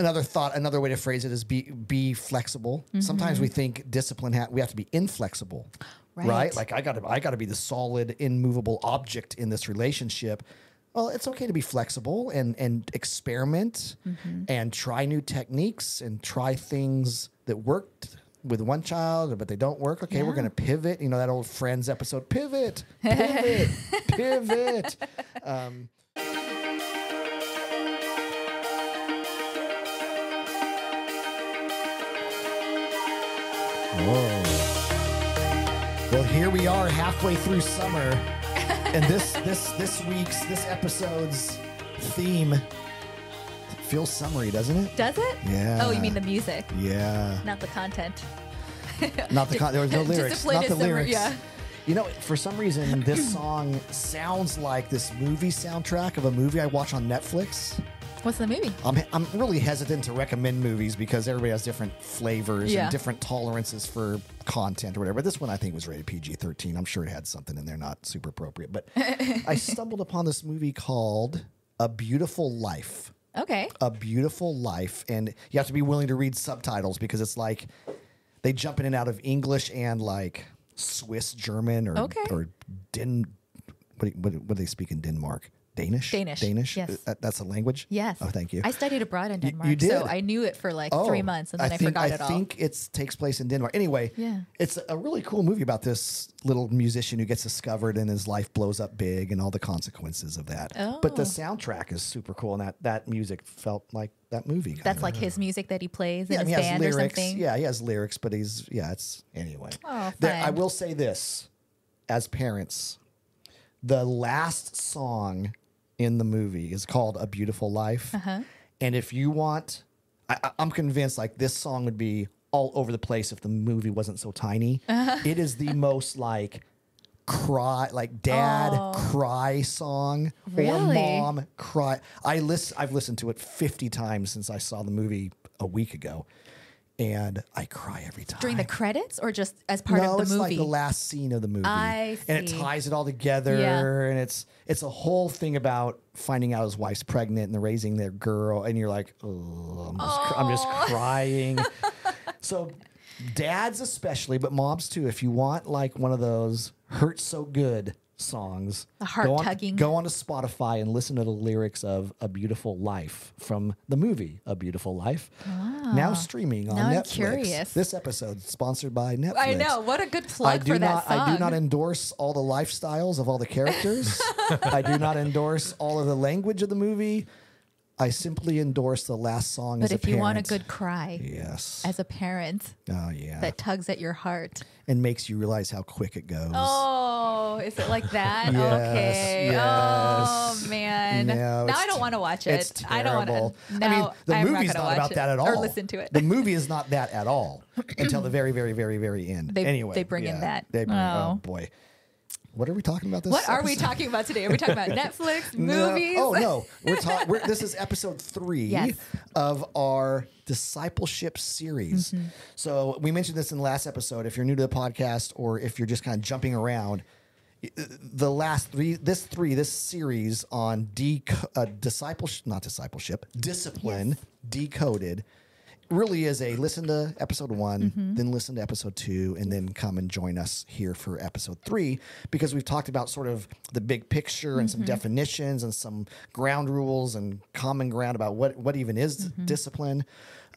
another thought, another way to phrase it is be be flexible. Sometimes we think discipline ha- we have to be inflexible, right? Right. Like I got to I got to be the solid, immovable object in this relationship. Well, it's okay to be flexible and and experiment and try new techniques and try things that worked with one child, but they don't work. Okay, we're going to pivot. You know that old Friends episode, pivot, pivot, pivot. Um, Whoa. Well, here we are halfway through summer. and this this this week's this episode's theme feels summery, doesn't it? Does it? Yeah. Oh, you mean the music, Yeah. not the content. Not the con- there was no lyrics. Not the summer, lyrics. yeah. You know, for some reason, this song sounds like this movie soundtrack of a movie I watch on Netflix. What's the movie? I'm, I'm really hesitant to recommend movies because everybody has different flavors Yeah. and different tolerances for content or whatever. But this one I think was rated PG 13. I'm sure it had something in there not super appropriate. But I stumbled upon this movie called A Beautiful Life. Okay. A Beautiful Life. And you have to be willing to read subtitles because it's like they jump in and out of English and like Swiss German or, Okay. or Den. What, do- what, what do they speak in Denmark? Danish? Danish, Danish? yes. That- that's a language? Yes. Oh, thank you. I studied abroad in Denmark, you did? so I knew it for like three oh, months, and then I, think, forgot I it all. I think it takes place in Denmark. Anyway, Yeah. it's a really cool movie about this little musician who gets discovered and his life blows up big and all the consequences of that. But the Oh. soundtrack is super cool, and that that music felt like that movie. That's kinda. like his music that he plays yeah, in his he has band or something. Yeah, he has lyrics, but he's yeah, it's anyway. Oh, There- I will say this, as parents, the last song in the movie is called "A Beautiful Life," Uh-huh. and if you want, I, I'm convinced like this song would be all over the place if the movie wasn't so tiny. Uh-huh. It is the most like cry like dad Oh. cry song or mom cry i list i've listened to it 50 times since i saw the movie a week ago and i cry every time. During the credits or just as part no, of the movie, it's movie? like the last scene of the movie. I and it ties it all together Yeah. and it's it's a whole thing about finding out his wife's pregnant and they're raising their girl and you're like oh i'm just, cr- I'm just crying. So dads especially but moms too if you want like one of those hurt so good songs The go on- heart-tugging. go on to spotify and listen to the lyrics of a beautiful life from the movie a beautiful life ah. now streaming on Now I'm netflix curious. this episode sponsored by netflix I know. What a good I plug do for not. that song. I do not endorse all the lifestyles of all the characters. I do not endorse all of the language of the movie. I simply endorse the last song. but if you want a good cry yes, as a parent oh yeah, that tugs at your heart. and makes you realize how quick it goes. Oh, is it like that? Yes, okay. yes. Oh man. No, now I don't want to watch it. It's I don't want to. I mean, the I'm movie's not, not about that at all. Or listen to it. The movie is not that at all until the very, very, very, very end. They- anyway, they bring in that. They bring, oh. Oh. boy, what are we talking about? This what are we talking about today? Are we talking about Netflix, No. movies? Oh no, we're talking. This is episode three Yes. of our discipleship series. Mm-hmm. So we mentioned this in the last episode. If you're new to the podcast, or if you're just kind of jumping around, the last three, this three, this series on de- uh, discipleship, not discipleship, discipline decoded. Really is a listen to episode one, Mm-hmm. then listen to episode two, and then come and join us here for episode three because we've talked about sort of the big picture and Mm-hmm. some definitions and some ground rules and common ground about what what even is Mm-hmm. discipline.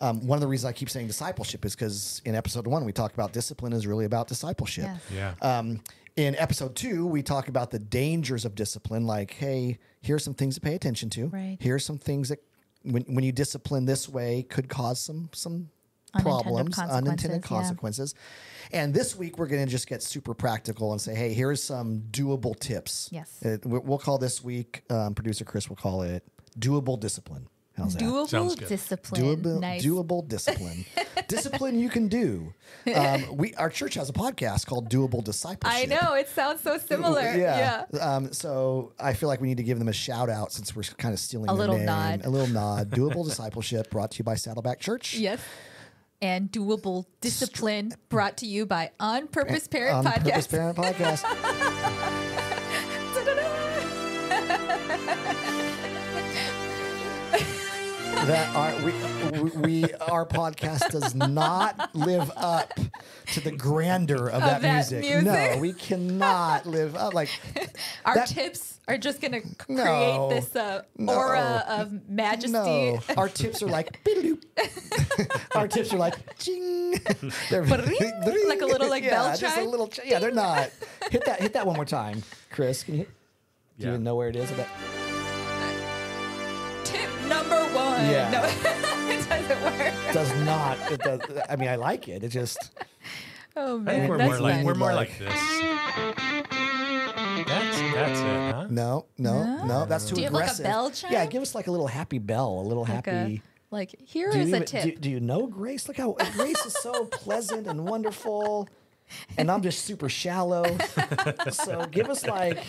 Um, one of the reasons I keep saying discipleship is because in episode one we talked about discipline is really about discipleship. Yes. Yeah. Um, in episode two, we talk about the dangers of discipline. Like, hey, here's some things to pay attention to. Right. Here's some things that, when, when you discipline this way, could cause some some Unintended problems, unintended consequences, yeah. And this week, we're going to just get super practical and say, hey, here's some doable tips. Yes. Uh, we- we'll call this week, um, producer Chris will call it doable discipline. How's that? Doable Sounds good. discipline. Doable, nice. doable discipline. discipline you can do. Um, we our church has a podcast called Doable Discipleship. I know. It sounds so similar. Yeah. Yeah. Um, so I feel like we need to give them a shout out since we're kind of stealing A their little name. nod. A little nod. Doable Discipleship brought to you by Saddleback Church. Yes. And doable discipline brought to you by On Purpose Parent Podcast. On Podcast. Purpose Parent Podcast. That our we, we our podcast does not live up to the grandeur of, that, that music. music? No, we cannot live up like Our that- tips are just going to create No. this uh, No. aura of majesty. no. Our tips are like our tips are like ching. They're Ba-ring, like a little, like, yeah, bell just a little ch- yeah, they're not. Hit that hit that one more time. Chris, can you hit, do you even know where it is? That- Tip number one. Yeah. No, it doesn't work. does not. It does. I mean, I like it. It just. Oh, I think man. we're That's more like fun. we're more Like- like this. That's that's it, huh? No, no, no. That's too Do you have, like, a aggressive. bell Yeah, give us like a little happy bell, a little Like, a, happy. like here do, is you a even- tip. do, do you know Grace? Look how Grace is so pleasant and wonderful, and I'm just super shallow. so give us like,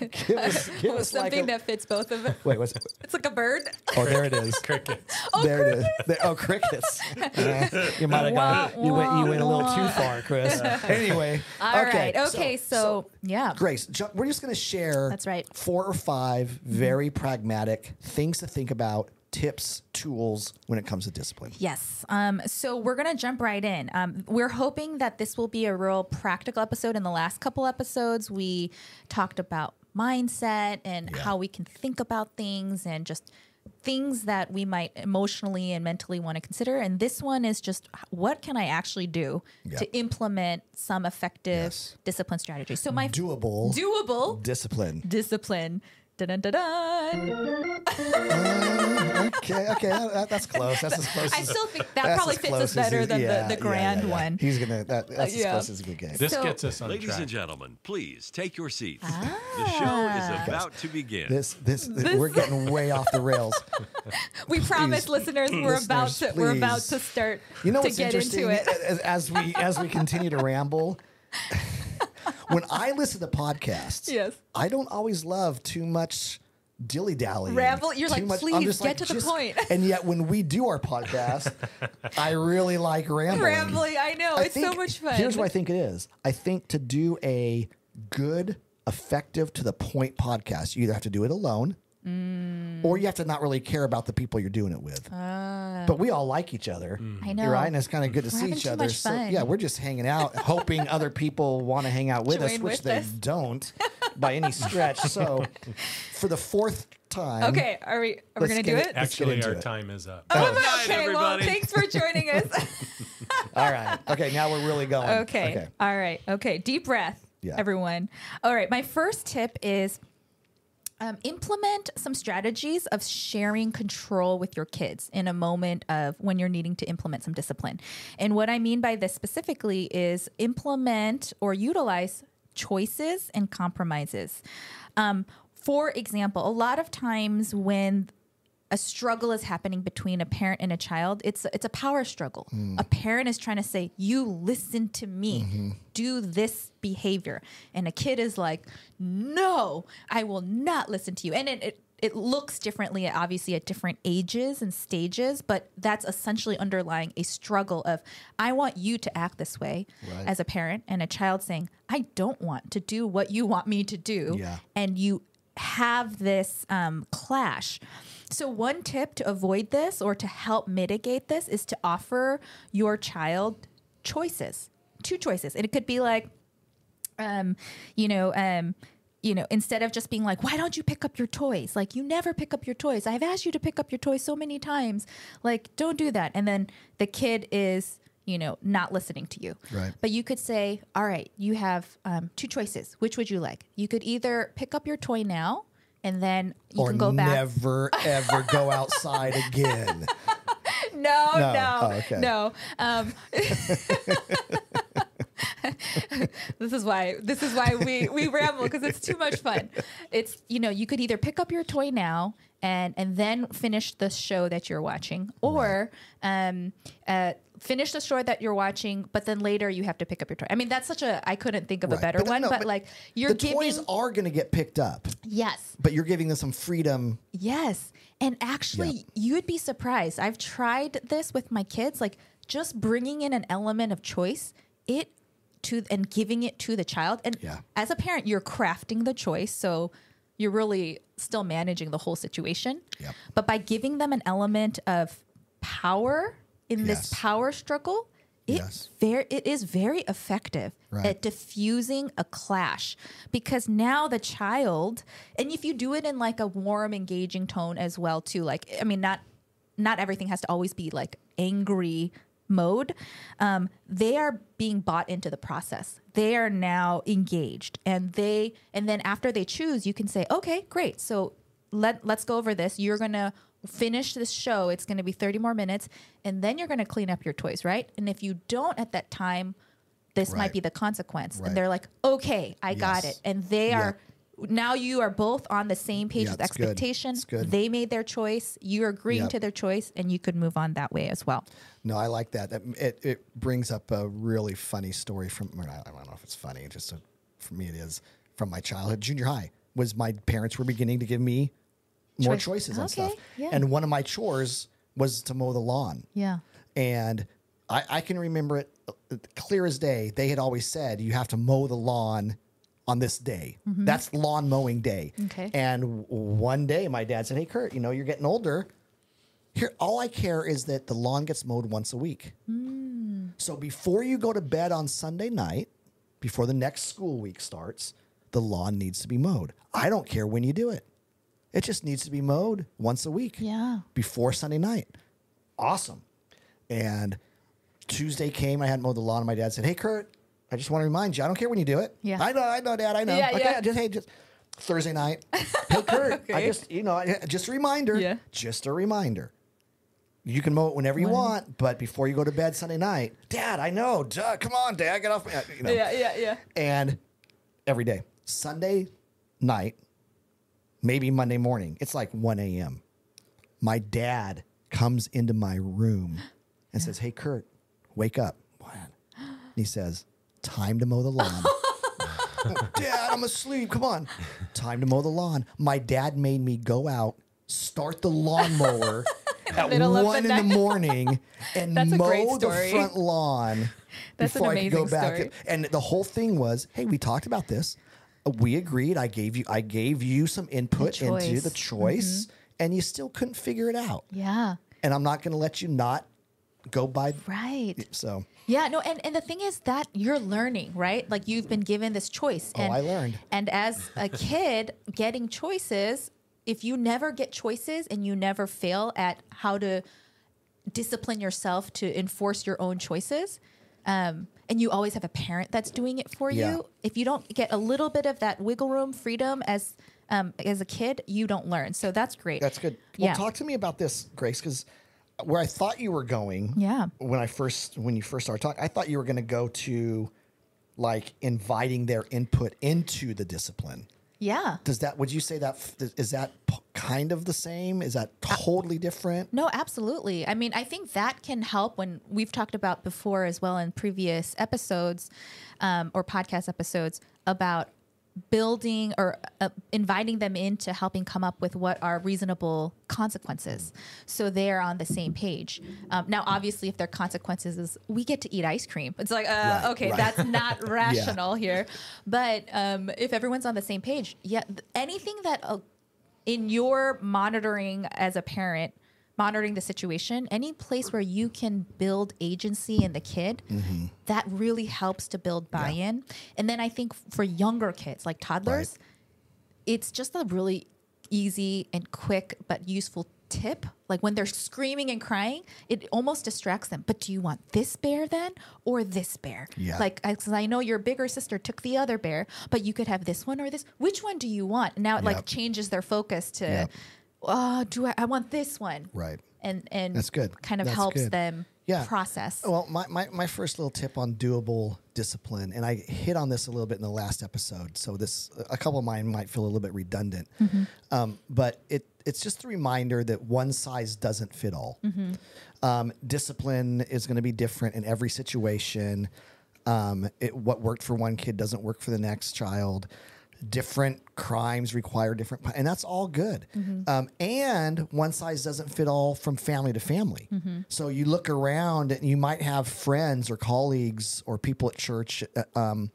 give us, give us like Something a, that fits both of us. wait, what's It's like a bird. Oh, there it is. Crickets. Oh, there it is. There- oh, crickets. Yeah, you might have gone. Wah, You went. You went a little too far, Chris. Anyway. All okay. right. Okay. So, yeah. Grace, ju- we're just going to share. That's right. Four or five mm-hmm. very pragmatic things to think about, tips, tools when it comes to discipline. Yes. Um, so we're going to jump right in. Um, we're hoping that this will be a real practical episode. In the last couple episodes, we talked about mindset and Yeah. how we can think about things and just things that we might emotionally and mentally want to consider. And this one is just what can I actually do Yeah. to implement some effective Yes. discipline strategy? So my Doable doable discipline. discipline. Dun, dun, dun, dun. Okay, okay, that- that's close. That's as close. I as, still think that probably fits us better than yeah, the, the grand yeah, yeah. one. He's gonna. That, that's yeah. as close as a good game. This So- gets us on track. Ladies track. and gentlemen, please take your seats. Ah. The show is about to begin. This, this, we're getting way off the rails. We promise Please. listeners we're about to Listeners, we're about to start You know to what's get interesting? into it. As, as we as we continue to ramble, when I listen to podcasts, Yes. I don't always love too much dilly dally. Ramble? You're like, "Please, get to the point." And yet, when we do our podcast, I really like rambling. Rambling, I know I it's so much fun. Here's what I think it is. I think to do a good, effective, to the point podcast, you either have to do it alone. Mm. Or you have to not really care about the people you're doing it with. Ah. but we all like each other. Mm. I know. You're right? And it's kind of good to We're see each too other. much So, yeah, we're just hanging out, hoping other people want to hang out with us, Join which with they us. don't by any stretch. So, for the fourth time, okay, are we are we Let's gonna do it- it? Actually, our it. time is up. Oh, Good night, okay, well, thanks for joining us. all right. Okay, now we're really going. okay. All right. Okay. Deep breath, Yeah. everyone. All right. My first tip is um, implement some strategies of sharing control with your kids in a moment of when you're needing to implement some discipline. And what I mean by this specifically is implement or utilize choices and compromises. Um, for example, a lot of times when a struggle is happening between a parent and a child it's it's a power struggle a parent is trying to say you listen to me do this behavior and a kid is like no i will not listen to you and it, it it looks differently obviously at different ages and stages but that's essentially underlying a struggle of i want you to act this way Right. as a parent and a child saying i don't want to do what you want me to do Yeah. and you have this um, clash. So, one tip to avoid this or to help mitigate this is to offer your child choices, two choices. And it could be like, um, you know, um, you know, instead of just being like, why don't you pick up your toys? Like, you never pick up your toys. I've asked you to pick up your toys so many times. Like, don't do that. And then the kid is, you know, not listening to you. Right. But you could say, all right, you have um, two choices. Which would you like? You could either pick up your toy now and then you Or can go back. never ever go outside again. No, No. no, Oh, okay. no. Um, this is why this is why we we ramble because it's too much fun. It's you know you could either pick up your toy now and and then finish the show that you're watching, or um, uh, finish the show that you're watching, but then later you have to pick up your toy. I mean that's such a I couldn't think of a better But one, no, but, but like you're the giving toys are going to get picked up, yes but you're giving them some freedom. Yes. And actually, Yeah. you'd be surprised. I've tried this with my kids, like just bringing in an element of choice, it to and giving it to the child. And Yeah. as a parent, you're crafting the choice. So you're really still managing the whole situation. Yep. But by giving them an element of power in Yes. this power struggle, it Yes. very it is very effective Right. at diffusing a clash because now the child and if you do it in like a warm engaging tone as well too like i mean not not everything has to always be like angry mode um, they are being bought into the process they are now engaged. And they and then after they choose you can say okay great. So let let's go over this. You're gonna finish this show. It's gonna be 30 more minutes and then you're gonna clean up your toys right? And if you don't at that time this Right. might be the consequence. Right. and they're like okay i got it. And they are now you are both on the same page Yeah, with good. good. they made their choice. You're agreeing Yep. to their choice and you could move on that way as well No, I like that. That- It, it brings up a really funny story from, I don't know if it's funny, just a, for me it is, from my childhood. Junior high was my parents were beginning to give me more Choice. choices and stuff. Yeah. And one of my chores was to mow the lawn. yeah And I, I can remember it uh, clear as day. They had always said, you have to mow the lawn on this day. That's lawn mowing day. Mm-hmm. Okay. And w- one day my dad said, Hey, Kurt, you know, you're getting older. Here, all I care is that the lawn gets mowed once a week. Mm. So before you go to bed on Sunday night, before the next school week starts, the lawn needs to be mowed. I don't care when you do it. It just needs to be mowed once a week yeah before Sunday night. Awesome. And Tuesday came, I hadn't mowed the lawn, and my dad said, Hey, Kurt, I just want to remind you, I don't care when you do it. Yeah. I know, I know, Dad, I know. Yeah, okay, yeah. just hey, just Thursday night. Hey, Kurt, I just, you know, just a reminder. Yeah. Just a reminder. You can mow it whenever you want, but before you go to bed Sunday night, Dad, I know. Duh, come on, Dad, get off me. Uh, you know. yeah yeah And every day, Sunday night, maybe Monday morning, it's like 1 a.m. My dad comes into my room and says, Hey, Kurt, wake up. What? And he says, Time to mow the lawn. dad, I'm asleep. Come on. Time to mow the lawn. My dad made me go out, start the lawnmower at the one in the morning and That's mow the front lawn That's an before I could go back. story. And the whole thing was, hey, we talked about this. We agreed. I gave you I gave you some input into the choice, Mm-hmm. and you still couldn't figure it out. yeah And I'm not going to let you not go by. right So Yeah, no, and, and the thing is that you're learning, right? Like you've been given this choice. Oh, And, I learned. And as a kid, getting choices, if you never get choices and you never fail at how to discipline yourself to enforce your own choices, um, and you always have a parent that's doing it for Yeah. you, if you don't get a little bit of that wiggle room, freedom as um, as a kid, you don't learn. So that's great. that's good. Well, Yeah. talk to me about this, Grace, because where I thought you were going, Yeah. when I first when you first started talking, I thought you were going to go to like inviting their input into the discipline. Yeah. Does that? Would you say that, is that p- kind of the same? Is that totally different? No, absolutely. I mean, I think that can help when we've talked about before as well in previous episodes um, or podcast episodes about building or uh, inviting them into helping come up with what are reasonable consequences. So they're on the same page. Um, now obviously if their consequences is we get to eat ice cream. It's like uh, Right, okay right. that's not rational here. But um, if everyone's on the same page yeah th- anything that uh, in your monitoring as a parent monitoring the situation any place where you can build agency in the kid Mm-hmm. that really helps to build buy-in. And then i think for younger kids like toddlers it's just a really easy and quick but useful tip. Like when they're screaming and crying it almost distracts them. But do you want this bear then or this bear? Yeah. like because i know your bigger sister took the other bear but you could have this one or this. Which one do you want? Now it like changes their focus to Yep. Oh do I, I want this one Right. and and That's good. kind of That's helps good. them Yeah. process Well, my, my, my first little tip on doable discipline, and I hit on this a little bit in the last episode, so this a couple of mine might feel a little bit redundant, um, but it it's just a reminder that one size doesn't fit all. Um, discipline is going to be different in every situation. Um, it, what worked for one kid doesn't work for the next child. Different crimes require different, and that's all good. Um, and one size doesn't fit all from family to family. So you look around, and you might have friends or colleagues or people at church uh, um,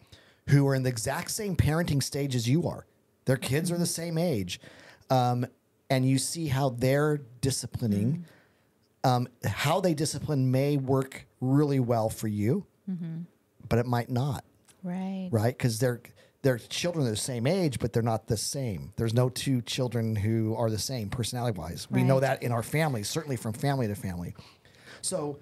who are in the exact same parenting stage as you are. Their kids are the same age. Um, and you see how they're disciplining, um, how they discipline may work really well for you, but it might not, Right. right? Because they're they're children are the same age, but they're not the same. There's no two children who are the same personality wise. We know that in our families, certainly from family to family. So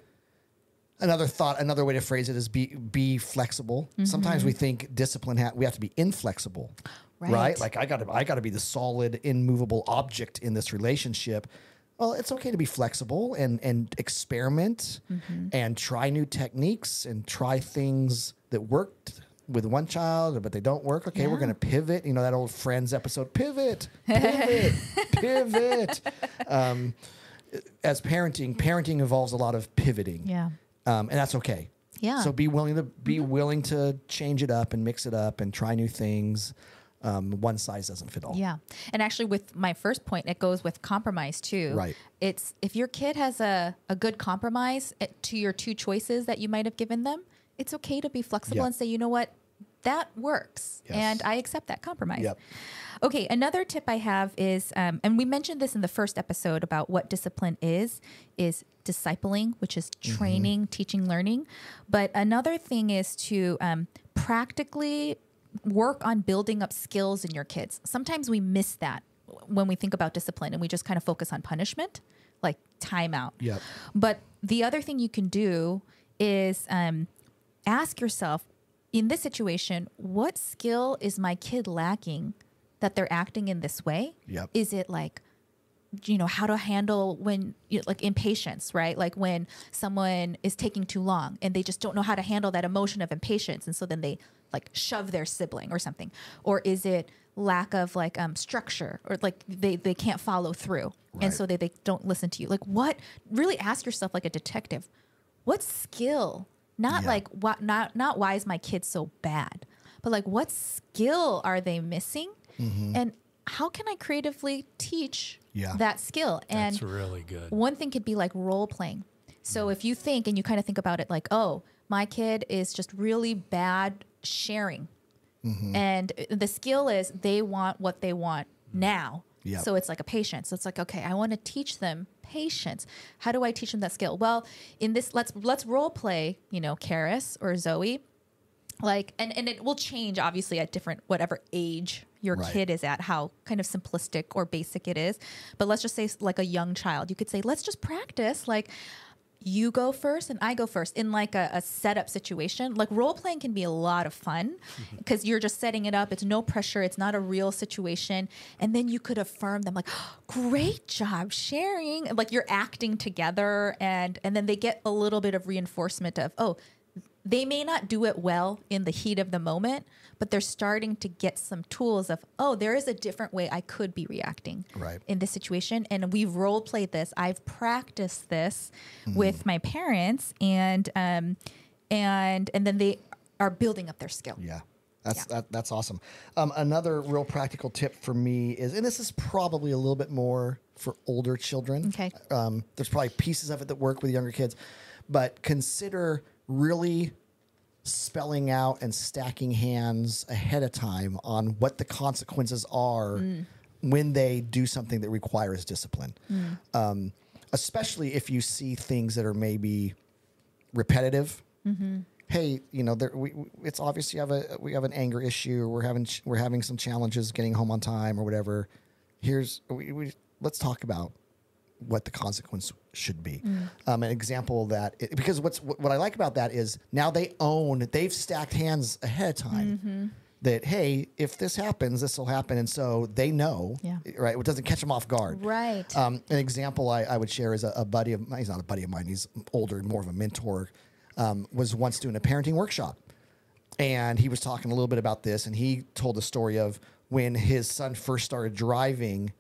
another thought, another way to phrase it is be be flexible. Mm-hmm. Sometimes we think discipline ha- we have to be inflexible, right? Right. Like I got to I got to be the solid, immovable object in this relationship. Well, it's okay to be flexible and and experiment mm-hmm. and try new techniques and try things that worked with one child, but they don't work. Okay, we're going to pivot. You know that old Friends episode: pivot, pivot, pivot. Um, as parenting, parenting involves a lot of pivoting. Yeah. Um, and that's okay. Yeah. So be willing to be willing to change it up and mix it up and try new things. Um, one size doesn't fit all. Yeah. And actually with my first point, it goes with compromise too. Right. It's if your kid has a, a good compromise to your two choices that you might have given them, it's okay to be flexible Yeah. and say, you know what, that works. Yes. And I accept that compromise. Yep. Okay, another tip I have is, um, and we mentioned this in the first episode about what discipline is, is discipling, which is Mm-hmm. training, teaching, learning. But another thing is to um, practically work on building up skills in your kids. Sometimes we miss that when we think about discipline, and we just kind of focus on punishment, like timeout. Yep. But the other thing you can do is um, ask yourself in this situation, what skill is my kid lacking that they're acting in this way? Yep. Is it like, you know, how to handle when, you know, like impatience, right? Like when someone is taking too long and they just don't know how to handle that emotion of impatience. And so then they like shove their sibling or something. Or is it lack of like um, structure or like they, they can't follow through. Right. And so they, they don't listen to you. Like what, really ask yourself like a detective, what skill not Yeah. like what not not why is my kid so bad but like what skill are they missing and how can i creatively teach Mm-hmm. Yeah. that skill and That's really good. one thing could be like role playing so if you think and you kind of think about it like oh my kid is just really bad sharing Mm-hmm. and the skill is they want what they want now So it's like a patience. So it's like okay i want to teach them patience. How do i teach them that skill? Well in this let's let's role play you know Karis or zoe. Like and and it will change obviously at different whatever age your Right. kid is at how kind of simplistic or basic it is. But let's just say like a young child. You could say let's just practice like you go first and I go first in like a, a setup situation. Like role playing can be a lot of fun mm-hmm. because you're just setting it up. It's no pressure. It's not a real situation. And then you could affirm them like, great job sharing. Like you're acting together and and then they get a little bit of reinforcement of, oh, they may not do it well in the heat of the moment, but they're starting to get some tools of, oh, there is a different way I could be reacting Right. in this situation. And we've role played this. I've practiced this with my parents, and um, and and then they are building up their skill. Yeah. That's Yeah. That, that's awesome. Um, another real practical tip for me is, and this is probably a little bit more for older children. Okay. Um, there's probably pieces of it that work with younger kids, but consider really spelling out and stacking hands ahead of time on what the consequences are mm. when they do something that requires discipline. Mm. Um, especially if you see things that are maybe repetitive. Mm-hmm. Hey, you know, there, we, we- it's obvious you have a we have an anger issue. We're having we're having some challenges getting home on time or whatever. Here's we, we let's talk about what the consequence should be. Um, an example that because what's what, what I like about that is now they own they've stacked hands ahead of time. That hey, if this happens, this will happen, and so they know, Yeah. right? It doesn't catch them off guard, Right. um, an example I, I would share is a, a buddy of mine. He's not a buddy of mine. He's older and more of a mentor. Um, was once doing a parenting workshop, and he was talking a little bit about this. And he told the story of when his son first started driving.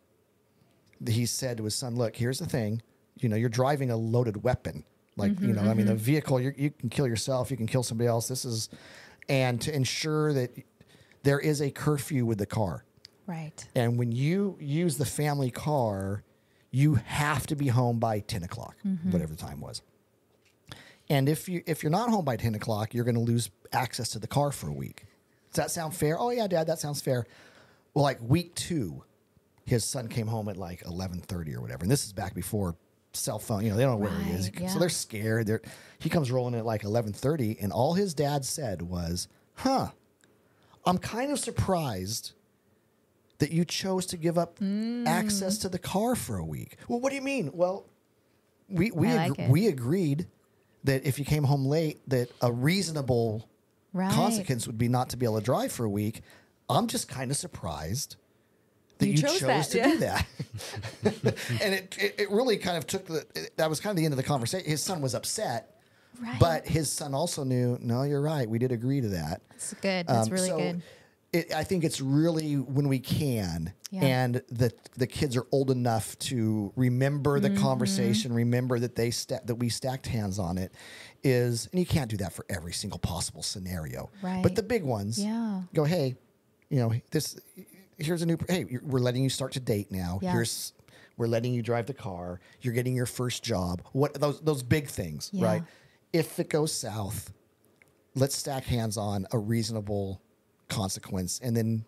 He said to his son, "Look, here's the thing. You know, you're driving a loaded weapon. Like, you know, I mean, mm-hmm, the mm-hmm. vehicle. You, you can kill yourself. You can kill somebody else. This is, and to ensure that there is a curfew with the car." Right. And when you use the family car, you have to be home by 10 o'clock, mm-hmm. whatever the time was. And if you if you're not home by 10 o'clock, you're going to lose access to the car for a week. Does that sound fair? Oh yeah, Dad, that sounds fair. well, like week two, his son came home at like eleven thirty or whatever, and this is back before cell phone. You know, they don't know where he is, yeah. so they're scared. They're he comes rolling at like eleven thirty, and all his dad said was, "Huh, I'm kind of surprised." That you chose to give up Mm. access to the car for a week. Well, what do you mean? Well, we we like we agreed that if you came home late, that a reasonable Right. consequence would be not to be able to drive for a week. I'm just kind of surprised that you, You chose, chose that, to yeah. do that. and it, it it really kind of took the it- that was kind of the end of the conversation. His son was upset, Right. but his son also knew. No, you're right. We did agree to that. That's good. That's Um, really so good. It, I think it's really when we can, Yeah. and the the kids are old enough to remember the Mm-hmm. conversation, remember that they sta- that we stacked hands on it. Is and you can't do that for every single possible scenario, Right. But the big ones, Yeah. Go, hey, you know this. Here's a new. Hey, we're letting you start to date now. Yeah. Here's we're letting you drive the car. You're getting your first job. What those those big things, Yeah. right? If it goes south, let's stack hands on a reasonable consequence and then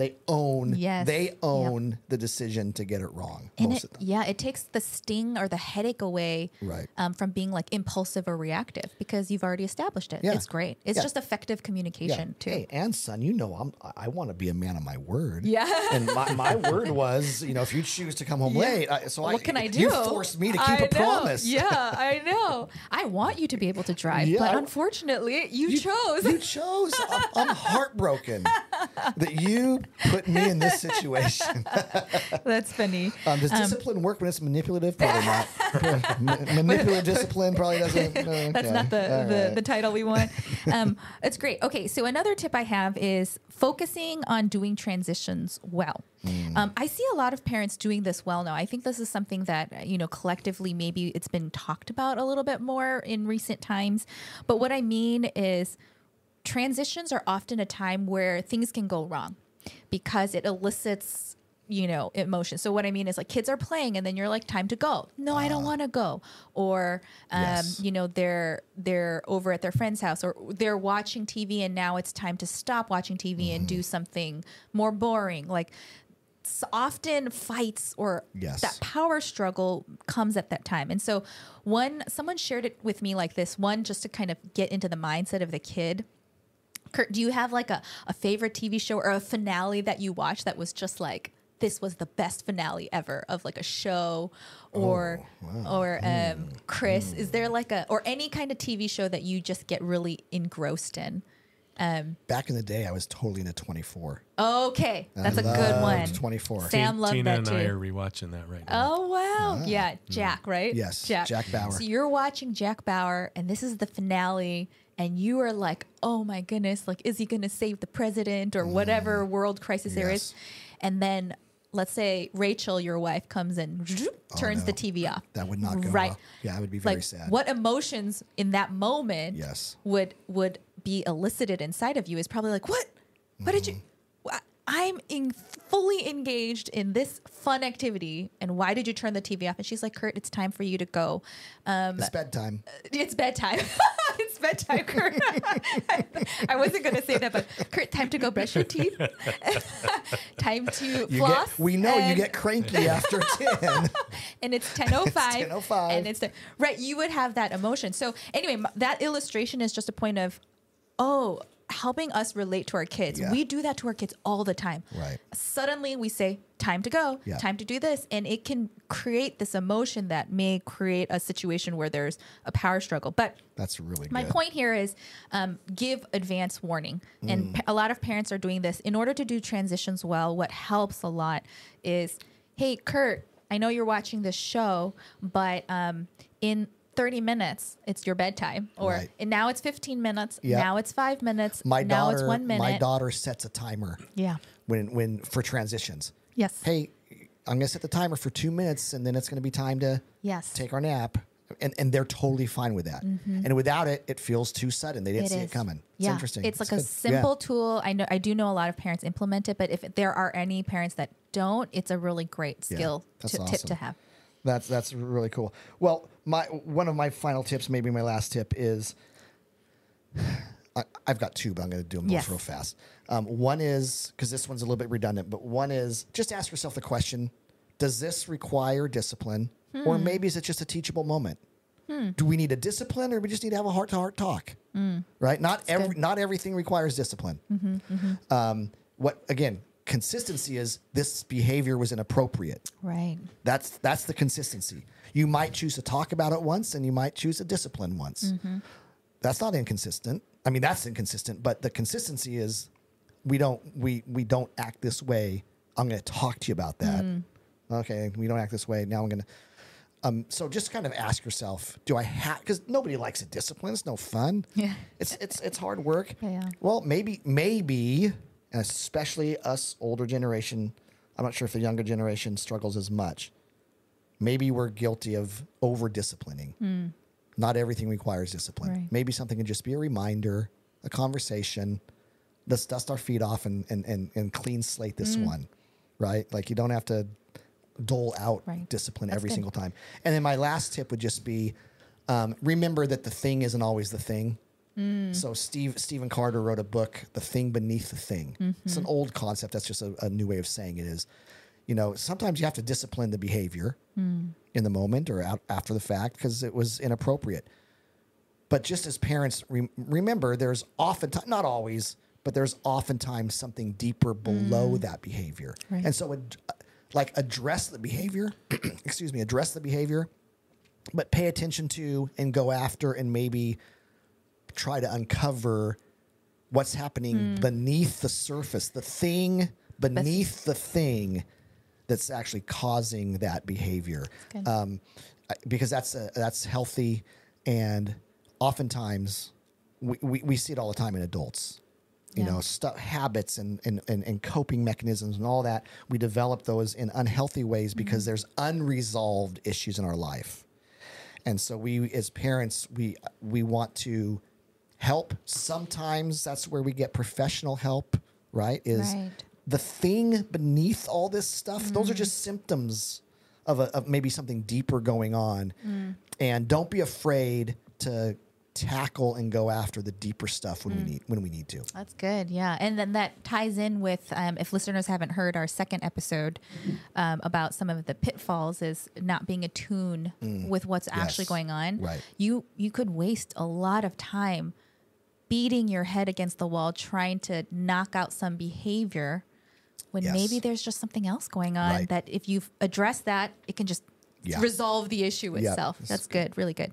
they own Yes. they Yep. own the decision to get it wrong And most it, of the time. yeah, it takes the sting or the headache away Right. um, from being like impulsive or reactive because you've already established it. Yeah. It's great. It's Yeah. just effective communication too. Hey, and son, you know I'm I want to be a man of my word. Yeah. And my, my word was, you know, if you choose to come home late, I, so I, what can I do? You forced me to keep I a know. promise. Yeah, I know. I want you to be able to drive, Yeah, but unfortunately, you, You chose. You chose. I'm, I'm heartbroken that you put me in this situation. That's funny. Um, does discipline work when it's manipulative? Probably not. Manipulative discipline probably doesn't. uh, That's not the, All the, right. the title we want. Um, it's great. Okay, so another tip I have is focusing on doing transitions well. Mm. Um, I see a lot of parents doing this well now. I think this is something that, you know, collectively maybe it's been talked about a little bit more in recent times. But what I mean is transitions are often a time where things can go wrong because it elicits you know emotion so what i mean is like kids are playing and then you're like time to go no i don't want to go or um, Yes. you know they're they're over at their friend's house or they're watching tv and now it's time to stop watching tv and do something more boring like often fights or Yes. that power struggle comes at that time. And so one someone shared it with me like this, one just to kind of get into the mindset of the kid. Kurt, do you have like a, a favorite TV show or a finale that you watched that was just like this was the best finale ever of like a show or or um Chris, is there like a or any kind of TV show that you just get really engrossed in? Back in the day, I was totally into 24. Okay, that's a good one. 24. Sam loved Tina that and too. I are rewatching that right now. Oh wow! Yeah, Jack, right? Ah. Yes, Jack Bauer. So you're watching Jack Bauer, and this is the finale, and you are like, "Oh my goodness! Like, is he going to save the president or whatever world crisis there is?" Mm. And then, let's say Rachel, your wife, comes and turns no. the TV off. That would not go right. well. Yeah, I would be very like, sad. What emotions in that moment? Yes. Would would be elicited inside of you is probably like, "What? What did you?" I'm in fully engaged in this fun activity, and why did you turn the TV off? And she's like, "Kurt, it's time for you to go. Um, it's bedtime. it's bedtime. it's bedtime, Kurt. I wasn't gonna say that, but Kurt, time to go brush your teeth. time to You floss. get, we know you get cranky after 10. and it's 1005 10:05. and it's the, right you would have that emotion so anyway m- that illustration is just a point of oh helping us relate to our kids Yeah. we do that to our kids all the time Right. suddenly we say time to go Yeah. time to do this and it can create this emotion that may create a situation where there's a power struggle but That's really my good. point here is um, give advance warning. Mm. And pa- a lot of parents are doing this. In order to do transitions well, what helps a lot is hey, Kurt, I know you're watching this show, but um, in 30 minutes, it's your bedtime. Or Right. and now it's 15 minutes. Yeah. Now it's five minutes. My now daughter, it's one minute. my daughter sets a timer Yeah. when when for transitions. Yes. Hey, I'm gonna set the timer for two minutes, and then it's gonna be time to Yes. take our nap. And, and they're totally fine with that. Mm-hmm. And without it, it feels too sudden. They didn't see is. it coming. It's yeah. interesting. It's like a good. Yeah. simple tool. I know I do know a lot of parents implement it, but if there are any parents that don't, it's a really great skill that's to, tip to have. That's that's really cool. Well, my one of my final tips, maybe my last tip is, I, I've got two, but I'm going to do them both real fast. Um, one is because this one's a little bit redundant, but one is just ask yourself the question: Does this require discipline, or Hmm. maybe is it just a teachable moment? Do we need a discipline, or we just need to have a heart to heart talk? Right? Not every Hmm. good. Mm-hmm, not everything requires discipline. Um, what again? Consistency is this behavior was inappropriate. Right. That's that's the consistency. You might choose to talk about it once, and you might choose to discipline once. Mm-hmm. That's not inconsistent. I mean, that's inconsistent, but the consistency is we don't we we don't act this way. I'm going to talk to you about that. Mm. Okay, we don't act this way. Now I'm going to. Um, so just kind of ask yourself: Do I have? Because nobody likes a discipline. It's no fun. Yeah. It's it's it's hard work. Yeah. Well, maybe maybe, especially us older generation. I'm not sure if the younger generation struggles as much. Maybe we're guilty of over disciplining. Not everything requires discipline. Right. Maybe something can just be a reminder, a conversation. Let's dust our feet off and and and, and clean slate this one, right? Like you don't have to dole out Right. discipline That's every good. single time. And then my last tip would just be um, remember that the thing isn't always the thing. So Steve Stephen Carter wrote a book, The Thing Beneath the Thing. It's Mm-hmm. an old concept. That's just a, a new way of saying it is, you know, sometimes you have to discipline the behavior Mm. in the moment or out after the fact because it was inappropriate. But just as parents, re- remember there's often, not always, but there's oftentimes something deeper below that behavior. Mm. Right. And so, ad- like, address the behavior, excuse me, address the behavior, but pay attention to and go after and maybe try to uncover what's happening beneath the surface, the thing beneath the thing that's actually causing that behavior. Um, because that's uh, that's healthy, and oftentimes we, we, we see it all the time in adults. You Yeah. know, stuff, habits and, and, and, and coping mechanisms and all that. We develop those in unhealthy ways because there's unresolved issues in our life. And so we as parents, we we want to help. Sometimes that's where we get professional help, right? Is Right. the thing beneath all this stuff, those are just symptoms of, a, of maybe something deeper going on. And don't be afraid to tackle and go after the deeper stuff when we need when we need to. That's good. Yeah. And then that ties in with um, if listeners haven't heard our second episode um, about some of the pitfalls is not being attuned with what's actually Mm. Going on. Right. You you could waste a lot of time beating your head against the wall trying to knock out some behavior when Yes. maybe there's just something else going on Right. that if you've addressed that, it can just Yeah. resolve the issue itself. that's That's good, really good.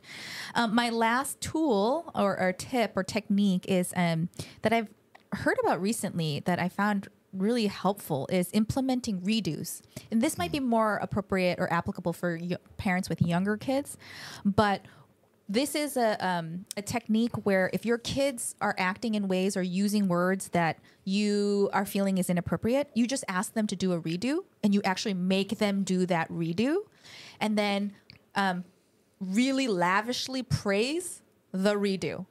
Um, my last tool or, or tip or technique is um, that I've heard about recently that I found really helpful is implementing redos. And this might be more appropriate or applicable for y- parents with younger kids, but this is a, um, a technique where if your kids are acting in ways or using words that you are feeling is inappropriate, you just ask them to do a redo and you actually make them do that redo. And then um, really lavishly praise the redo.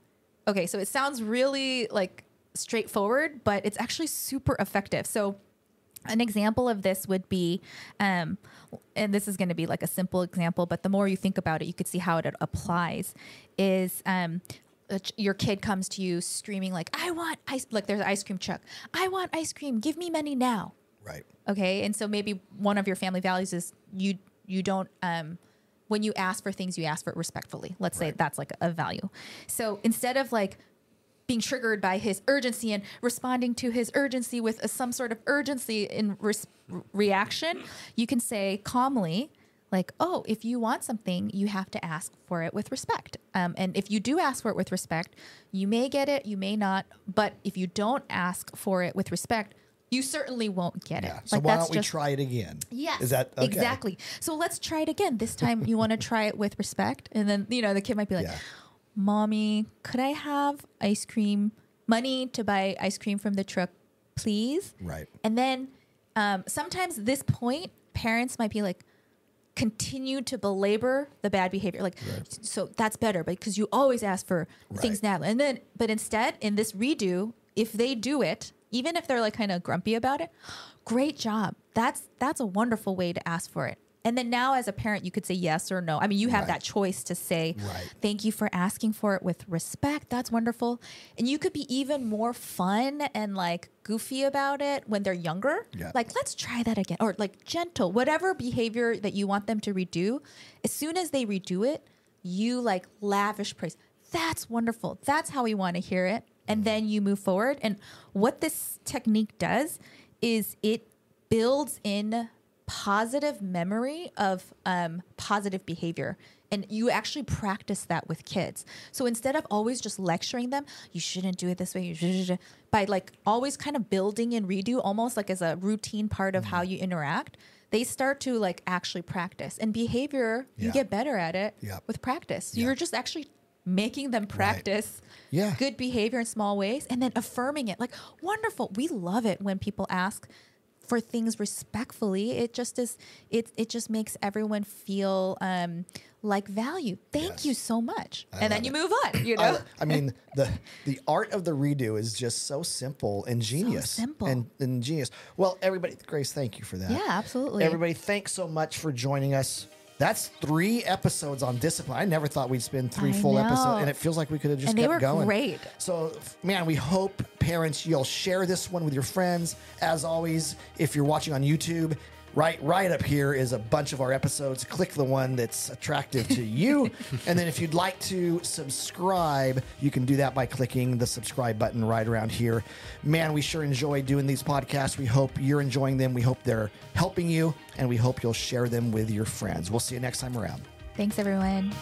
Okay, so it sounds really like straightforward, but it's actually super effective. So, an example of this would be, um, and this is going to be like a simple example, but the more you think about it, you could see how it applies. Is um, your kid comes to you screaming like, "I want ice!" Like there's an ice cream truck. I want ice cream. Give me money now Right. okay and so maybe one of your family values is you you don't um when you ask for things you ask for it respectfully let's say that's like a value so instead of like being triggered by his urgency and responding to his urgency with a, some sort of urgency in res- reaction you can say calmly like oh if you want something you have to ask for it with respect um, and if you do ask for it with respect you may get it you may not but if you don't ask for it with respect you certainly won't get it Yeah. So Like, why don't we just- try it again? Yes. Is that okay? exactly? So let's try it again. This time you want to try it with respect, and then you know the kid might be like, Yeah. "Mommy, could I have ice cream? Money to buy ice cream from the truck, please?" Right. And then um, sometimes this point, parents might be like, continue to belabor the bad behavior. Like, so that's better because you always ask for things now. And then, but instead, in this redo, if they do it, even if they're like kind of grumpy about it, great job. That's that's a wonderful way to ask for it. And then now, as a parent, you could say yes or no. I mean, you have Right. that choice to say, Right. thank you for asking for it with respect. That's wonderful. And you could be even more fun and like goofy about it when they're younger. Yeah. Like, let's try that again. Or like gentle, whatever behavior that you want them to redo. As soon as they redo it, you like lavish praise. That's wonderful. That's how we want to hear it. And mm-hmm. then you move forward. And what this technique does is it builds in positive memory of um, positive behavior. And you actually practice that with kids. So instead of always just lecturing them, you shouldn't do it this way, you should, by like always kind of building and redo almost like as a routine part of how you interact, they start to like actually practice. And behavior, you get better at it Yep. with practice. Yeah. You're just actually making them practice Yeah. good behavior in small ways and then affirming it. Like, wonderful. We love it when people ask for things respectfully. It just is it it just makes everyone feel um like value. Thank Yes. you so much. I and then love you move on, you know? I mean, the the art of the redo is just so simple and genius. So simple. and, and genius. Well, everybody, Grace, thank you for that. Yeah, absolutely. Everybody, thanks so much for joining us. That's three episodes on discipline. I never thought we'd spend three I full know. episodes, and it feels like we could have just And they kept were going. great. So, man, we hope parents you'll share this one with your friends. As always, if you're watching on YouTube, right right up here is a bunch of our episodes. Click the one that's attractive to you, and then if you'd like to subscribe, you can do that by clicking the subscribe button right around here. Man, we sure enjoy doing these podcasts. We hope you're enjoying them. We hope they're helping you, and we hope you'll share them with your friends. We'll see you next time around. Thanks everyone.